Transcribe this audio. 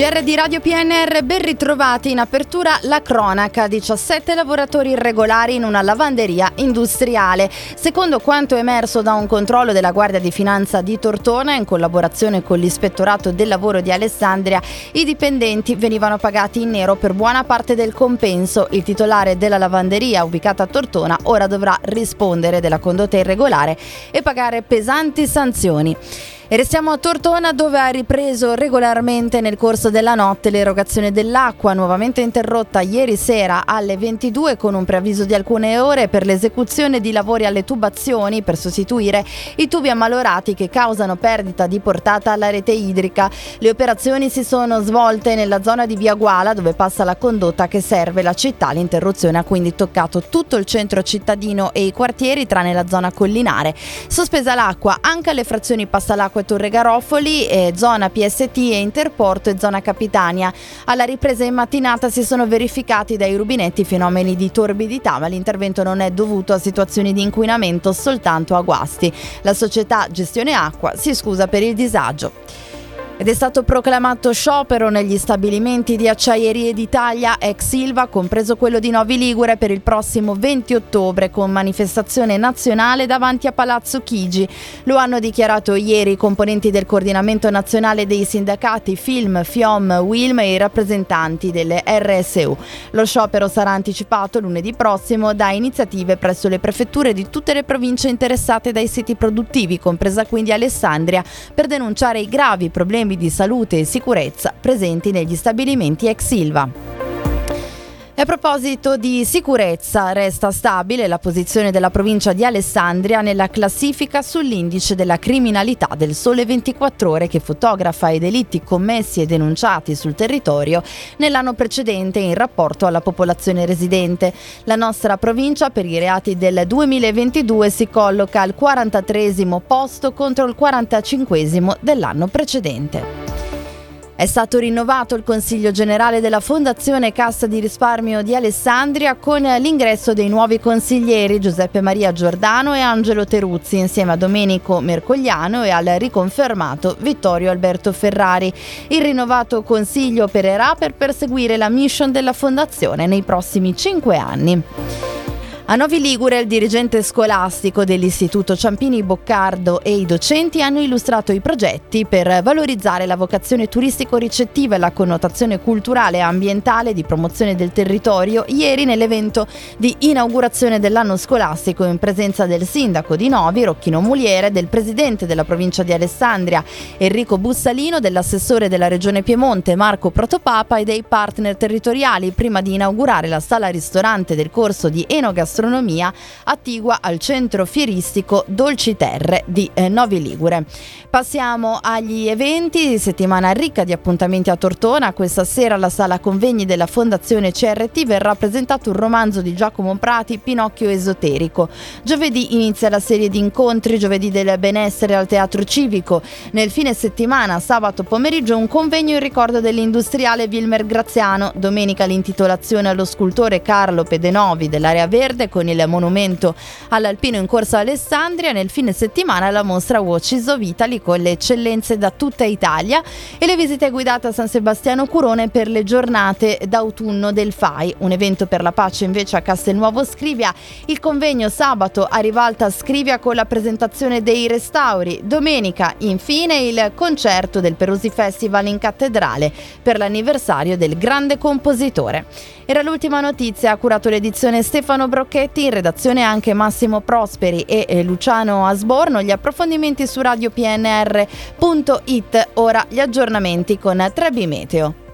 GR di Radio PNR, ben ritrovati in apertura la cronaca. 17 lavoratori irregolari in una lavanderia industriale. Secondo quanto emerso da un controllo della Guardia di Finanza di Tortona, in collaborazione con l'Ispettorato del Lavoro di Alessandria, i dipendenti venivano pagati in nero per buona parte del compenso. Il titolare della lavanderia, ubicata a Tortona, ora dovrà rispondere della condotta irregolare e pagare pesanti sanzioni. E restiamo a Tortona dove ha ripreso regolarmente nel corso della notte l'erogazione dell'acqua, nuovamente interrotta ieri sera alle 22 con un preavviso di alcune ore per l'esecuzione di lavori alle tubazioni per sostituire i tubi ammalorati che causano perdita di portata alla rete idrica. Le operazioni si sono svolte nella zona di Via Guala dove passa la condotta che serve la città. L'interruzione ha quindi toccato tutto il centro cittadino e i quartieri tranne la zona collinare. Sospesa l'acqua anche alle frazioni passa l'acqua Acque Torre Garofoli, eh, zona PST e Interporto e zona Capitania. Alla ripresa in mattinata si sono verificati dai rubinetti fenomeni di torbidità, ma l'intervento non è dovuto a situazioni di inquinamento, soltanto a guasti. La società Gestione Acqua si scusa per il disagio. Ed è stato proclamato sciopero negli stabilimenti di Acciaierie d'Italia ex Silva, compreso quello di Novi Ligure, per il prossimo 20 ottobre con manifestazione nazionale davanti a Palazzo Chigi. Lo hanno dichiarato ieri i componenti del coordinamento nazionale dei sindacati Film, FIOM, WILM e i rappresentanti delle RSU. Lo sciopero sarà anticipato lunedì prossimo da iniziative presso le prefetture di tutte le province interessate dai siti produttivi, compresa quindi Alessandria, per denunciare i gravi problemi problemi di salute e sicurezza presenti negli stabilimenti ex Silva. A proposito di sicurezza, resta stabile la posizione della provincia di Alessandria nella classifica sull'indice della criminalità del Sole 24 ore che fotografa i delitti commessi e denunciati sul territorio nell'anno precedente in rapporto alla popolazione residente. La nostra provincia per i reati del 2022 si colloca al 43 posto contro il 45 dell'anno precedente. È stato rinnovato il Consiglio generale della Fondazione Cassa di risparmio di Alessandria con l'ingresso dei nuovi consiglieri Giuseppe Maria Giordano e Angelo Teruzzi insieme a Domenico Mercogliano e al riconfermato Vittorio Alberto Ferrari. Il rinnovato Consiglio opererà per perseguire la mission della Fondazione nei prossimi cinque anni. A Novi Ligure il dirigente scolastico dell'Istituto Ciampini Boccardo e i docenti hanno illustrato i progetti per valorizzare la vocazione turistico-ricettiva e la connotazione culturale e ambientale di promozione del territorio. Ieri nell'evento di inaugurazione dell'anno scolastico in presenza del sindaco di Novi, Rocchino Muliere, del presidente della provincia di Alessandria, Enrico Bussalino, dell'assessore della regione Piemonte, Marco Protopapa e dei partner territoriali prima di inaugurare la sala ristorante del corso di enogastronomia gastronomia attigua al centro fieristico Dolci Terre di eh, Novi Ligure. Passiamo agli eventi, settimana ricca di appuntamenti a Tortona. Questa sera alla sala convegni della Fondazione CRT verrà presentato un romanzo di Giacomo Prati, Pinocchio esoterico. Giovedì inizia la serie di incontri, giovedì del benessere al Teatro Civico. Nel fine settimana, sabato pomeriggio, un convegno in ricordo dell'industriale Wilmer Graziano. Domenica l'intitolazione allo scultore Carlo Pedenovi dell'area verde con il monumento all'Alpino in corsa Alessandria. Nel fine settimana la mostra Watches of Italy con le eccellenze da tutta Italia e le visite guidate a San Sebastiano Curone per le giornate d'autunno del FAI, un evento per la pace invece a Castelnuovo Scrivia. Il convegno sabato a Rivalta Scrivia con la presentazione dei restauri. Domenica infine il concerto del Perusi Festival in cattedrale per l'anniversario del grande compositore. Era l'ultima notizia, ha curato l'edizione Stefano Brocchetti, in redazione anche Massimo Prosperi e Luciano Asborno. Gli approfondimenti su radiopnr.it, ora gli aggiornamenti con Trebi Meteo.